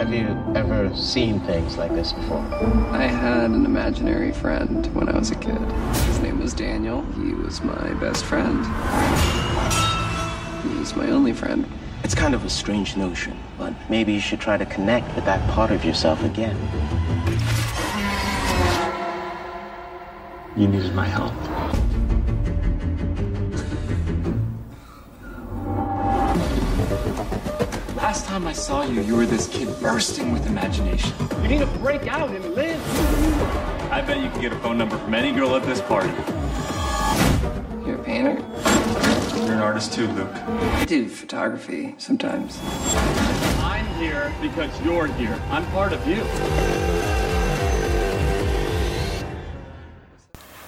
Have you ever seen things like this before? I had an imaginary friend when I was a kid. His name was Daniel. He was my best friend. He was my only friend. It's kind of a strange notion, but maybe you should try to connect with that part of yourself again. You needed my help. Last time I saw you, you were this kid bursting with imagination. You need to break out and live. I bet you can get a phone number from any girl at this party. You're a painter? You're an artist too, Luke. I do photography sometimes. I'm here because you're here. I'm part of you.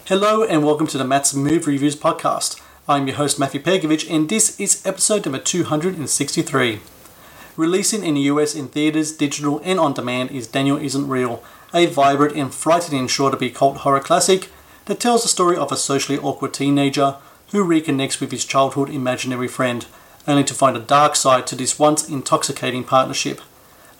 Hello and welcome to the Matt's Movie Reviews podcast. I'm your host Matthew Pegovic and this is episode number 263. Releasing in the US in theaters, digital and on demand is Daniel Isn't Real, a vibrant and frightening sure to be cult horror classic that tells the story of a socially awkward teenager who reconnects with his childhood imaginary friend, only to find a dark side to this once intoxicating partnership.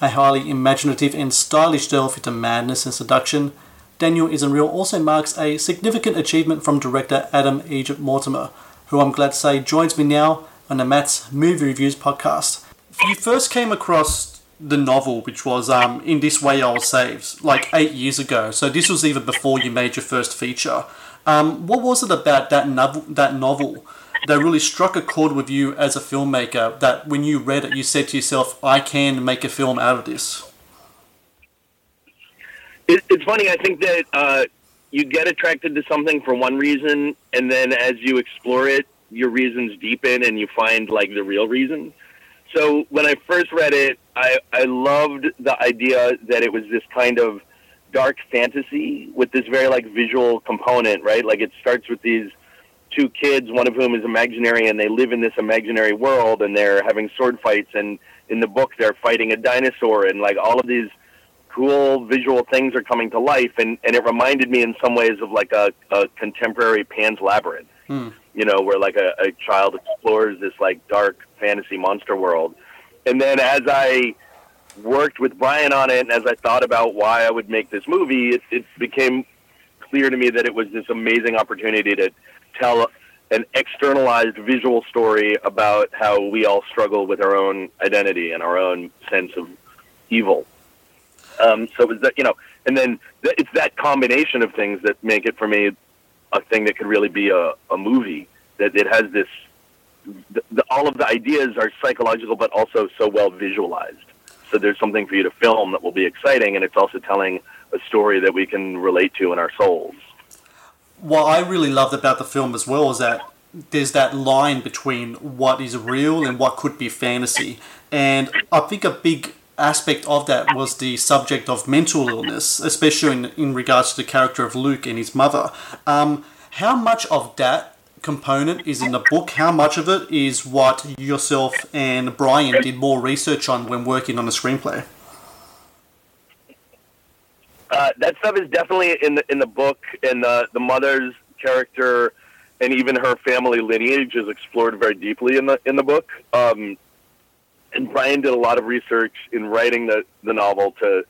A highly imaginative and stylish delve into madness and seduction, Daniel Isn't Real also marks a significant achievement from director Adam Egypt Mortimer, who I'm glad to say joins me now on the Matt's Movie Reviews podcast. You first came across the novel, which was um, In This Way I Was Saved, like eight years ago. So this was even before you made your first feature. Um, what was it about that novel, that novel that really struck a chord with you as a filmmaker that when you read it, you said to yourself, I can make a film out of this? It, it's funny. I think that uh, you get attracted to something for one reason, and then as you explore it, your reasons deepen, and you find like the real reason. So when I first read it, I, I loved the idea that it was this kind of dark fantasy with this very like visual component, right? Like it starts with these two kids, one of whom is imaginary, and they live in this imaginary world, and they're having sword fights, and in the book they're fighting a dinosaur, and like all of these cool visual things are coming to life, and and it reminded me in some ways of like a, a contemporary Pan's Labyrinth, Hmm. you know, where like a, a child explores this like dark fantasy monster world, and then as I worked with Brian on it, and as I thought about why I would make this movie, it, it became clear to me that it was this amazing opportunity to tell an externalized visual story about how we all struggle with our own identity and our own sense of evil. Um, so it was that you know, and then th- it's that combination of things that make it for me a thing that could really be a, a movie. That it has this, the, all of the ideas are psychological, but also so well visualized. So there's something for you to film that will be exciting, and it's also telling a story that we can relate to in our souls. what I really loved about the film as well is that there's that line between what is real and what could be fantasy. And I think a big aspect of that was the subject of mental illness, especially in, in regards to the character of Luke and his mother. Um, how much of that component is in the book? How much of it is what yourself and Brian did more research on when working on the screenplay? Uh, that stuff is definitely in the in the book, and the the mother's character, and even her family lineage is explored very deeply in the in the book. Um, and Brian did a lot of research in writing the the novel to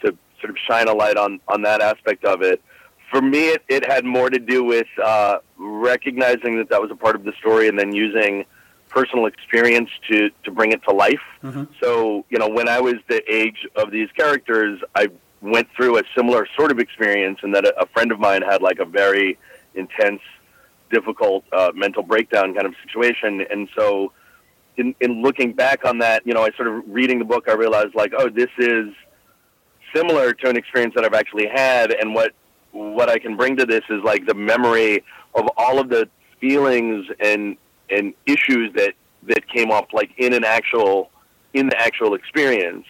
to sort of shine a light on on that aspect of it. For me, it, it had more to do with uh, recognizing that that was a part of the story, and then using personal experience to to bring it to life. So, you know, when I was the age of these characters, I went through a similar sort of experience, and that a, a friend of mine had like a very intense, difficult uh, mental breakdown kind of situation. And so, in, in looking back on that, you know, I sort of reading the book, I realized like, oh, this is similar to an experience that I've actually had, and what what I can bring to this is like the memory of all of the feelings and and issues that that came up like in an actual in the actual experience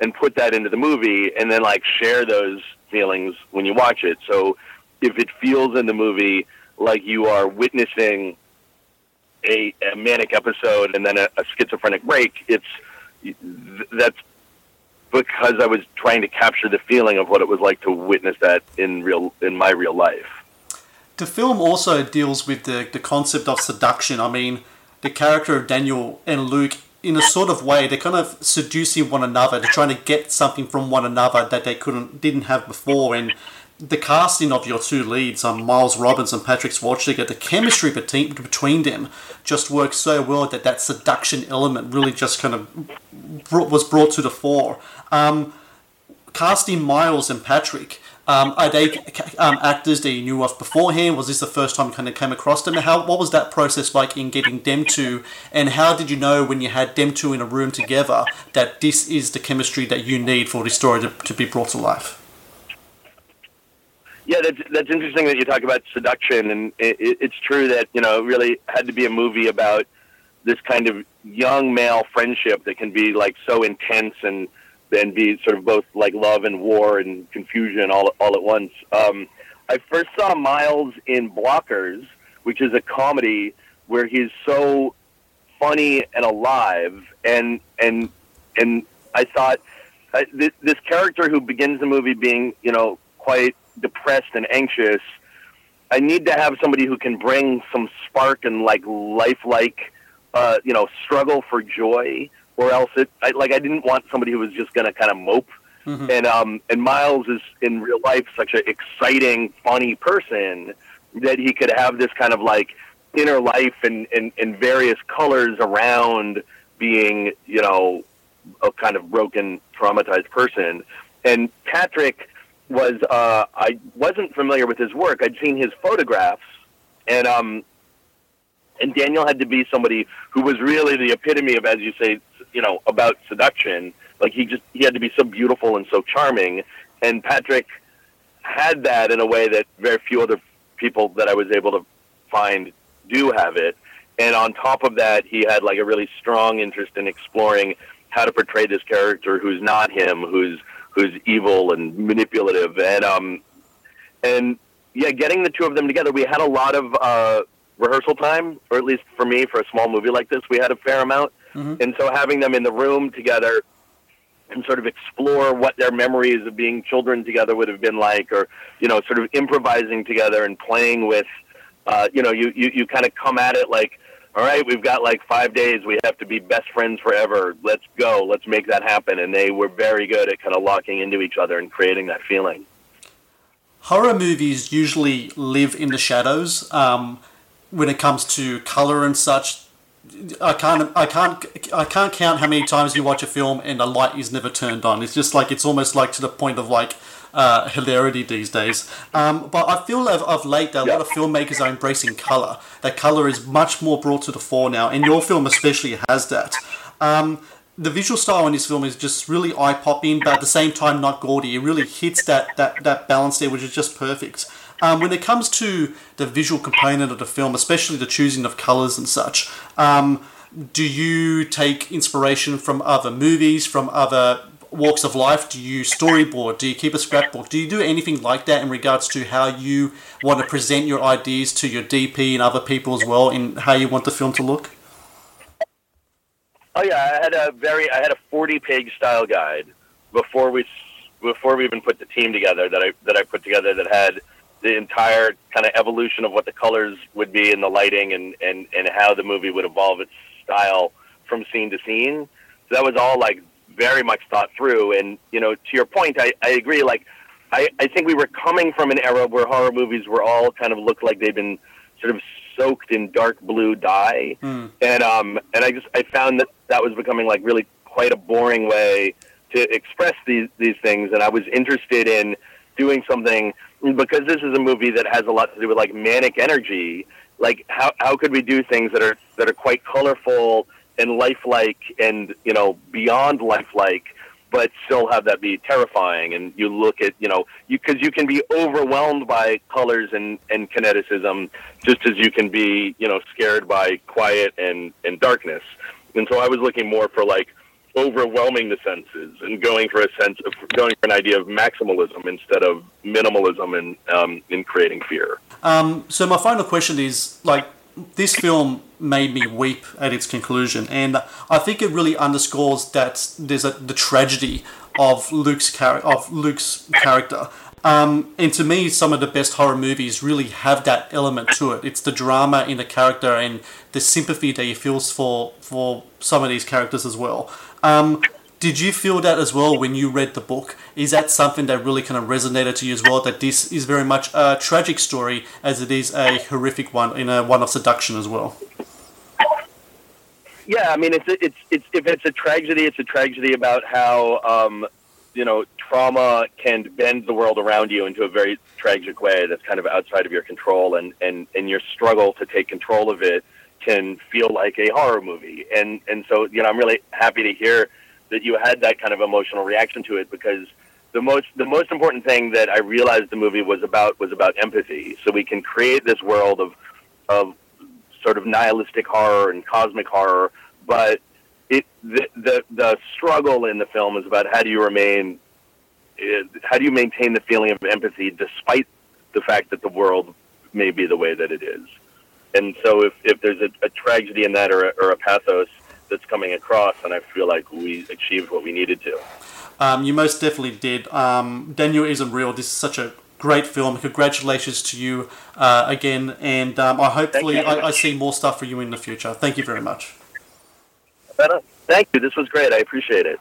and put that into the movie and then like share those feelings when you watch it. So if it feels in the movie like you are witnessing a, a manic episode and then a, a schizophrenic break it's that's because I was trying to capture the feeling of what it was like to witness that in real in my real life The film also deals with the, the concept of seduction. I mean, the character of Daniel and Luke in a sort of way, they're kind of seducing one another. They're trying to get something from one another that they couldn't didn't have before. And the casting of your two leads, um, Miles Robbins and Patrick Schwarzenegger, the chemistry between between them just works so well that that seduction element really just kind of brought, was brought to the fore. Um, casting Miles and Patrick. Um, are they um, actors that you knew of beforehand? Was this the first time you kind of came across them? How what was that process like in getting them two? And how did you know when you had them two in a room together that this is the chemistry that you need for this story to, to be brought to life? Yeah, that's that's interesting that you talk about seduction, and it, it, it's true that you know it really had to be a movie about this kind of young male friendship that can be like so intense and then be sort of both like love and war and confusion all all at once. Um, I first saw Miles in Blockers, which is a comedy where he's so funny and alive, and and and I thought uh, this, this character who begins the movie being you know quite depressed and anxious. I need to have somebody who can bring some spark and like lifelike, uh, you know, struggle for joy, or else it I, like I didn't want somebody who was just going to kind of mope. Mm-hmm. And um, and Miles is in real life such an exciting, funny person that he could have this kind of like inner life and, and, and various colors around being, you know, a kind of broken, traumatized person. And Patrick was uh, I wasn't familiar with his work. I'd seen his photographs, and um, and Daniel had to be somebody who was really the epitome of, as you say, you know, about seduction. Like he just he had to be so beautiful and so charming, and Patrick had that in a way that very few other people that I was able to find do have it. And on top of that, he had like a really strong interest in exploring how to portray this character who's not him, who's who's evil and manipulative, and um, and yeah, getting the two of them together, we had a lot of uh, rehearsal time, or at least for me, for a small movie like this, we had a fair amount, and so having them in the room together and sort of explore what their memories of being children together would have been like, or you know, sort of improvising together and playing with, uh, you know, you you, you kind of come at it like all right, we've got like five days. We have to be best friends forever. Let's go. Let's make that happen. And they were very good at kind of locking into each other and creating that feeling. Horror movies usually live in the shadows um, when it comes to color and such. I can't, I can't, I can't count how many times you watch a film and the light is never turned on. It's just like it's almost like to the point of like uh, hilarity these days. Um, but I feel of, of late that a lot of filmmakers are embracing color. That color is much more brought to the fore now, and your film especially has that. Um, the visual style in this film is just really eye popping, but at the same time not gaudy. It really hits that that, that balance there, which is just perfect. Um, when it comes to the visual component of the film, especially the choosing of colors and such, um, do you take inspiration from other movies, from other walks of life? Do you storyboard? Do you keep a scrapbook? Do you do anything like that in regards to how you want to present your ideas to your DP and other people as well, in how you want the film to look? Oh yeah, I had a very I had a forty page style guide before we before we even put the team together that I that I put together that had the entire kind of evolution of what the colors would be and the lighting and and and how the movie would evolve its style from scene to scene. So that was all like very much thought through. And you know, to your point, I I agree. Like I I think we were coming from an era where horror movies were all kind of looked like they've been sort of soaked in dark blue dye, Mm. and um and I just I found that that was becoming like really quite a boring way to express these these things, and I was interested in doing something because this is a movie that has a lot to do with like manic energy. Like how how could we do things that are that are quite colorful and lifelike and you know beyond lifelike but still have that be terrifying and you look at you know you because you can be overwhelmed by colors and and kineticism just as you can be you know scared by quiet and and darkness and so i was looking more for like overwhelming the senses and going for a sense of going for an idea of maximalism instead of minimalism and um, in creating fear Um, so my final question is like this film made me weep at its conclusion, and I think it really underscores that there's a, the tragedy of Luke's char- of Luke's character. Um, and to me, some of the best horror movies really have that element to it. It's the drama in the character and the sympathy that you feel for for some of these characters as well. Um, did you feel that as well when you read the book? Is that something that really kind of resonated to you as well? That this is very much a tragic story as it is a horrific one in a one of seduction as well. Yeah, I mean, it's it's it's if it's a tragedy, it's a tragedy about how um, you know trauma can bend the world around you into a very tragic way that's kind of outside of your control, and and and your struggle to take control of it can feel like a horror movie. And and so you know, I'm really happy to hear that you had that kind of emotional reaction to it because the most the most important thing that I realized the movie was about was about empathy. So we can create this world of of sort of nihilistic horror and cosmic horror, but it the the, the struggle in the film is about how do you remain uh, how do you maintain the feeling of empathy despite the fact that the world may be the way that it is. And so if, if there's a, a tragedy in that or a, or a pathos that's coming across, and I feel like we achieved what we needed to. Um, you most definitely did. Um, Daniel isn't real. This is such a great film. Congratulations to you uh, again, and um, I hopefully I, I, see more stuff for you in the future. Thank you very much. Thank you. This was great. I appreciate it.